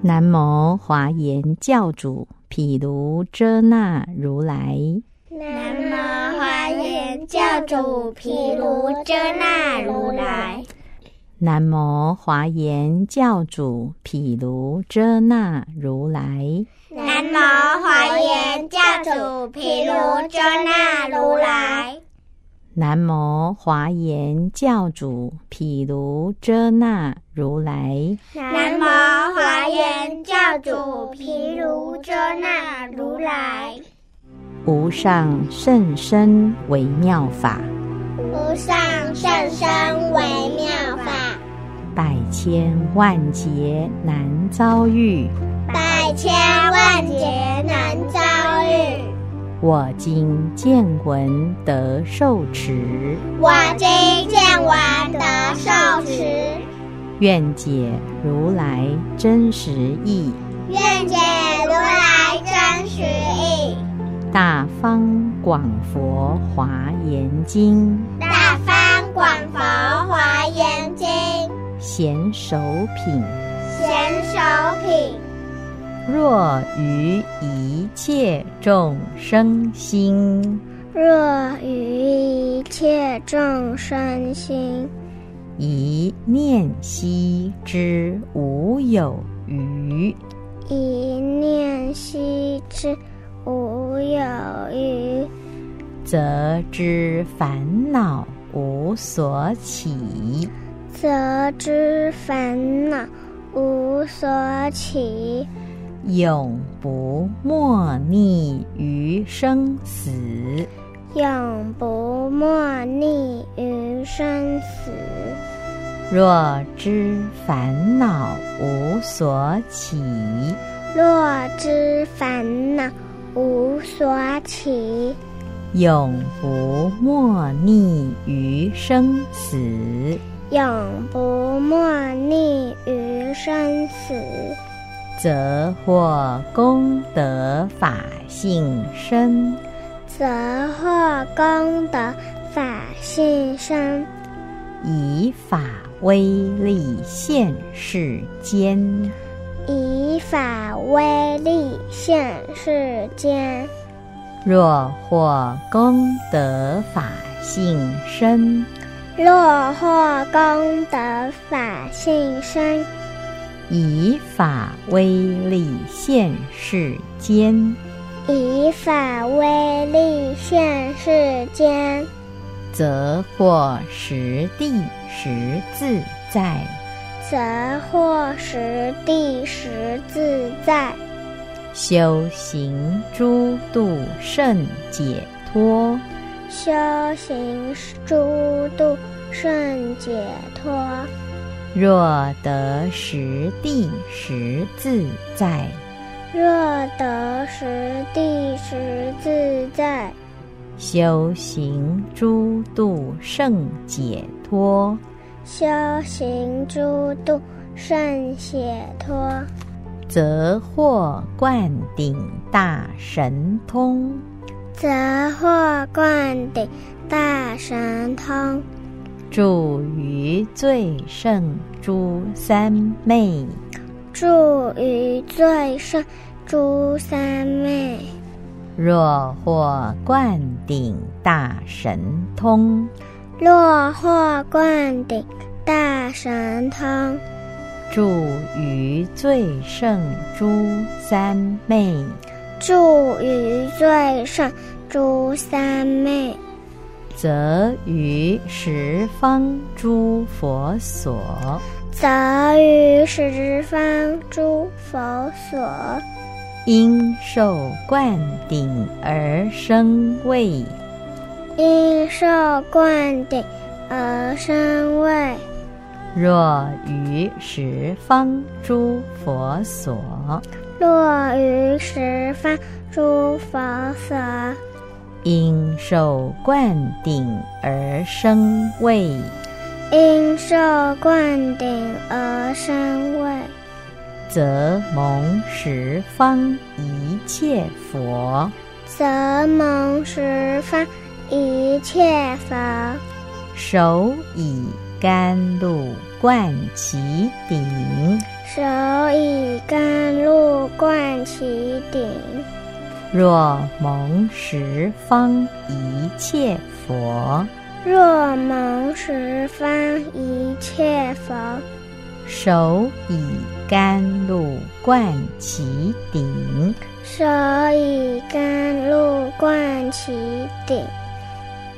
南无华严教主毗卢遮那如来。南无华严教主毗卢遮那如来。南无华严教主毗卢遮那如来。南无华严教主毗卢遮那如来。南无华严教主毗卢遮那如来。南无华严教主毗卢遮那如来。无上甚深微妙法，无上甚深微妙法，百千万劫难遭遇，百千万劫难遭遇。我今见闻得受持，我今见闻得受持，愿解如来真实义，愿解如来真实义。大方广佛华严经，贤手品，贤手品。若于一切众生心，若于一切众生心，一念悉知无有余，一念悉知无有余，则知烦恼无所起，则知烦恼无所起。永不莫逆于生死，永不莫逆于生死。若知烦恼无所起，若知烦恼无所起，永不莫逆于生死，永不没逆于生死。则获功德法性身，则获功德法性身，以法威力现世间，以法威力现世间。若获功德法性身，若获功德法性身。以法威力现世间，以法威力现世间，则获实地实自在，则获实地实自在。修行诸度甚解脱，修行诸度甚解脱。若得实地十自在，若得实地十自在，修行诸度胜解脱，修行诸度胜解脱，则获灌顶大神通，则获灌顶大神通。住于最胜诸三昧，住于最胜诸三昧。若获灌顶大神通，若获灌顶大神通，住于最胜诸三昧，住于最胜诸三昧。则于十方诸佛所，则于十方诸佛所，因受灌顶而生畏，因受灌顶而生畏。若于十方诸佛所，若于十方诸佛所。应受灌顶而生畏，因受灌顶而生畏。则蒙十方一切佛，则蒙十方一切佛，手以甘露灌其顶，手以甘露灌其顶。若蒙十方一切佛，若蒙十方一切佛，手以甘露灌其顶，手以甘露灌其顶，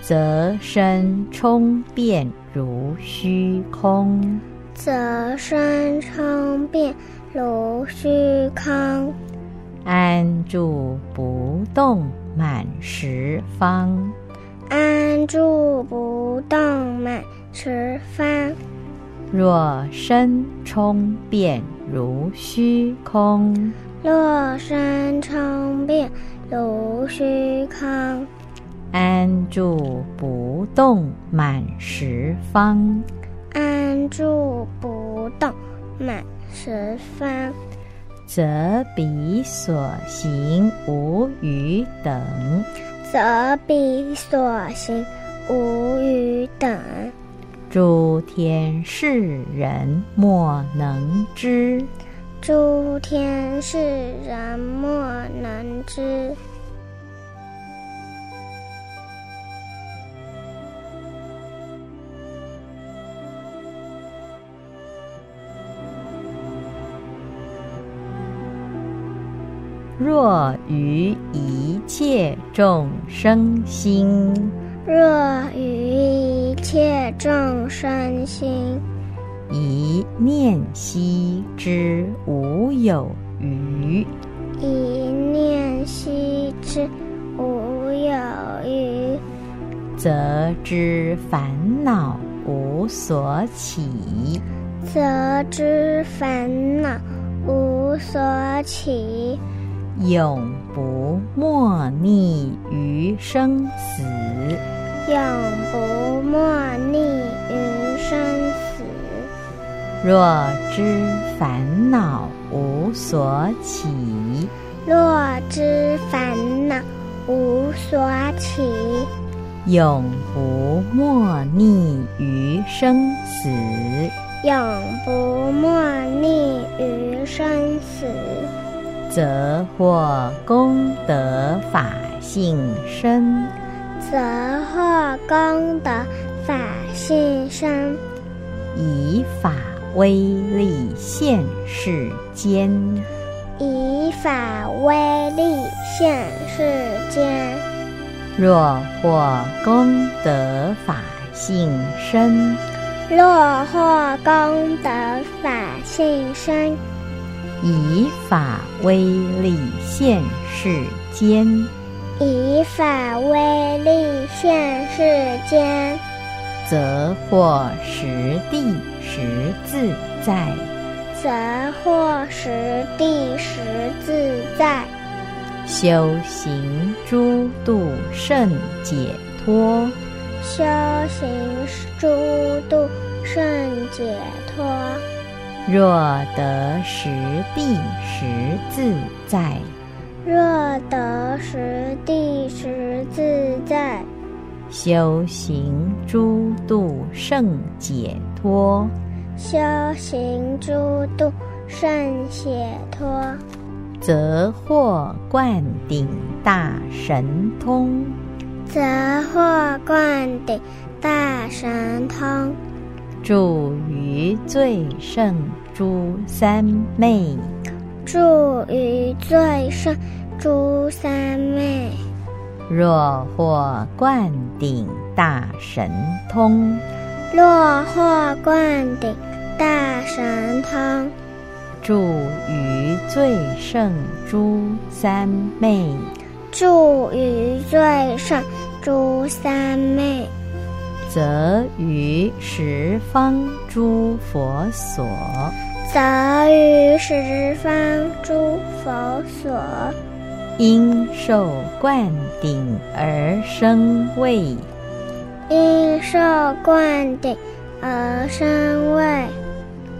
则身充遍如虚空，则身充遍如虚空。安住不动满十方，安住不动满十方。若身充遍如虚空，若身充遍如虚空。安住不动满十方，安住不动满十方。则彼所行无余等，则彼所行无余等，诸天世人莫能知，诸天世人莫能知。若于一切众生心，若于一切众生心，一念悉知无有余，一念悉知无有余，则知烦恼无所起，则知烦恼无所起。永不默逆于生死，永不默逆于生死。若知烦恼无所起，若知烦恼无所起，永不默逆于生死，永不默逆于生死。则获功德法性身，则获功德法性身，以法威力现世间，以法威力现世间。若获功德法性身，若获功德法性身。以法威力现世间，以法威力现世间，则获实地实自在，则获实地实自在，修行诸度甚解脱，修行诸度甚解脱。若得实地实自在，若得实地实自在，修行诸度胜解脱，修行诸度胜解脱，则获灌顶大神通，则获灌顶大神通。住于最胜诸三昧，祝于最胜诸三昧。若获灌顶大神通，若获灌顶大神通，祝于最胜诸三昧，祝于最胜诸三昧。则于十方诸佛所，则于十方诸佛所，因受灌顶而生畏，因受灌顶而生畏，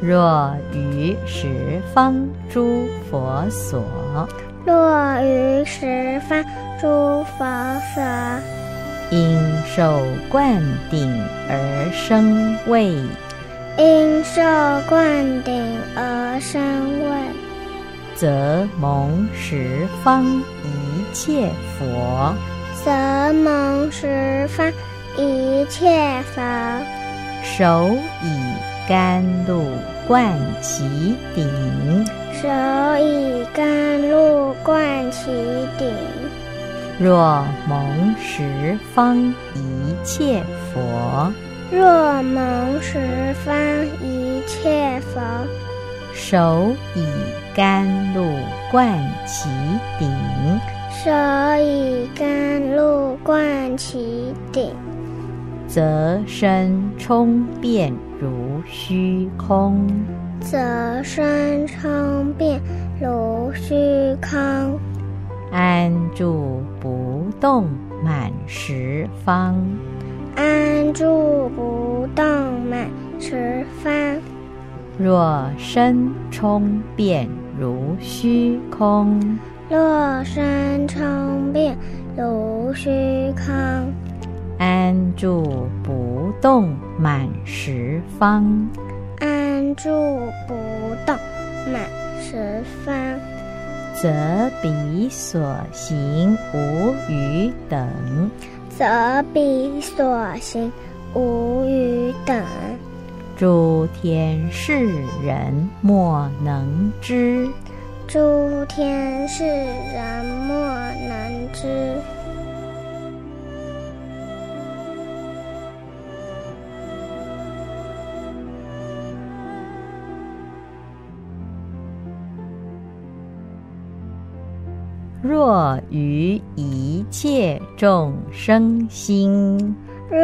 若于十方诸佛所，若于十方诸佛所，应受灌顶而生畏，因受灌顶而生畏，则蒙十方一切佛，则蒙十方一切佛，手以甘露灌其顶，手以甘露灌其顶。若蒙十方一切佛，若蒙十方一切佛，手以甘露灌其顶，手以甘露灌其顶，则身充遍如虚空，则身充遍如虚空，安住不动满十方。安住不动满十方。若身充遍如虚空，若身充遍如虚空，安住不动满十方。安住不动满十方，则彼所行无余等，则彼所行无余等。诸天世人莫能知。诸天世人莫能知。若于一切众生心，若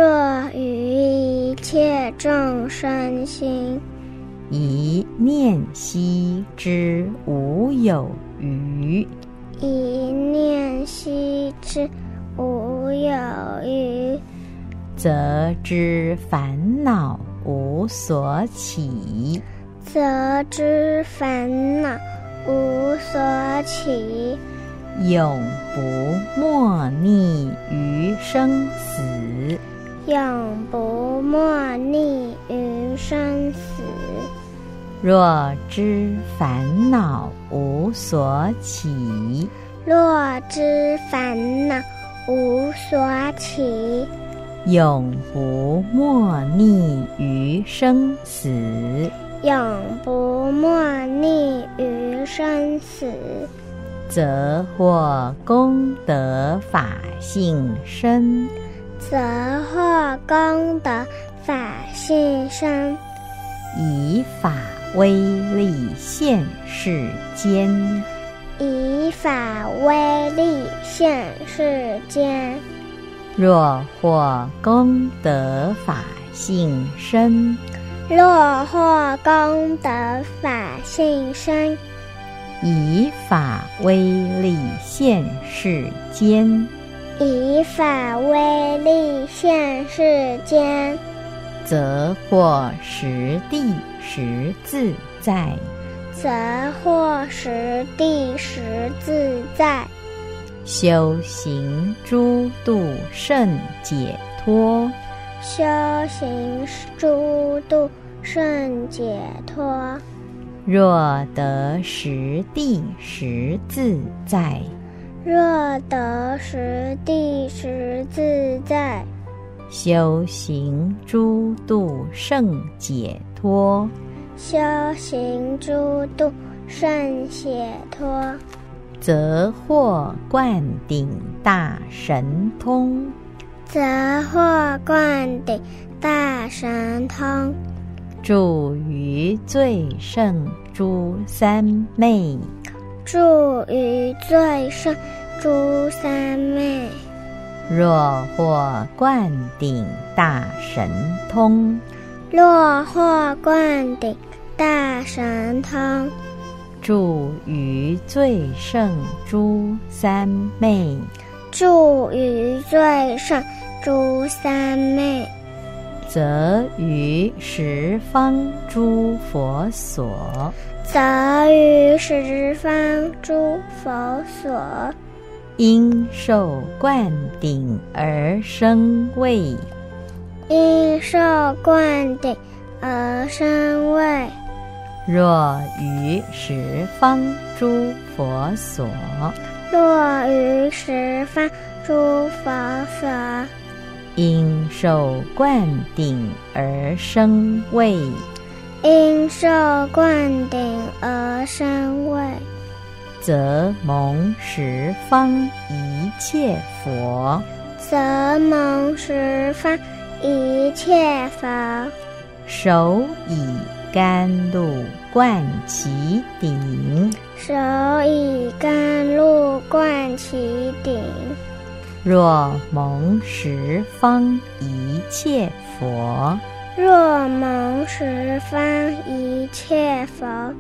于一切众生心，一念悉知无有余，一念悉知无有余，则知烦恼无所起，则知烦恼无所起，永不默逆于生死。永不默逆于生死。若知烦恼无所起，若知烦恼无所起，永不默逆于生死。永不默逆于生死，则获功德法性身，则获功德法性身，以法威力现世间。以法威力现世间。若获功德法性身，若获功德法性身，以法威力现世间。以法威力现世间，则获实地实自在，则获实地实自在，修行诸度甚解脱。修行诸度甚解脱。若得实地十自在，若得实地十自在，修行诸度胜解脱。修行诸度胜解脱，则获灌顶大神通，则获灌顶大神通，住于最胜诸三昧。祝于最胜诸三昧。若获灌顶大神通，若获灌顶大神通，祝于最胜诸三昧。祝于最胜诸三昧，则于十方诸佛所，则于十方诸佛所，应受灌顶而生畏，应受灌顶而生畏。若于十方诸佛所，若于十方诸佛所，应受灌顶而生畏，因受灌顶而生畏，则蒙十方一切佛，则蒙十方一切佛，手以甘露灌其顶。手以甘露灌其顶。若蒙十方一切佛，若蒙十方一切佛，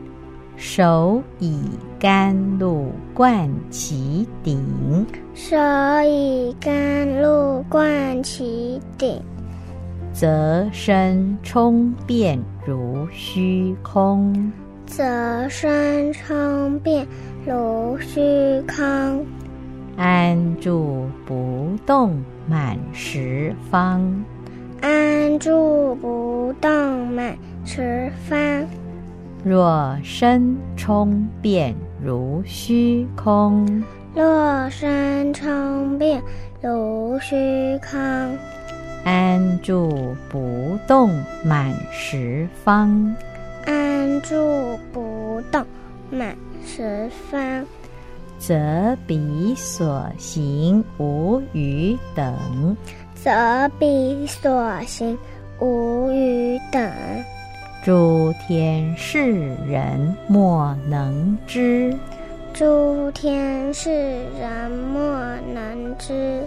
手以甘露灌其顶，手以甘露灌其顶，则身充遍如虚空，则身充遍如虚空，安住不动满十方。安住不动满十方。若身充遍如虚空，若身充遍如虚空，安住不动满十方。安住不动满十方，则彼所行无余等，则彼所行无余等。诸天世人莫能知。诸天世人莫能知。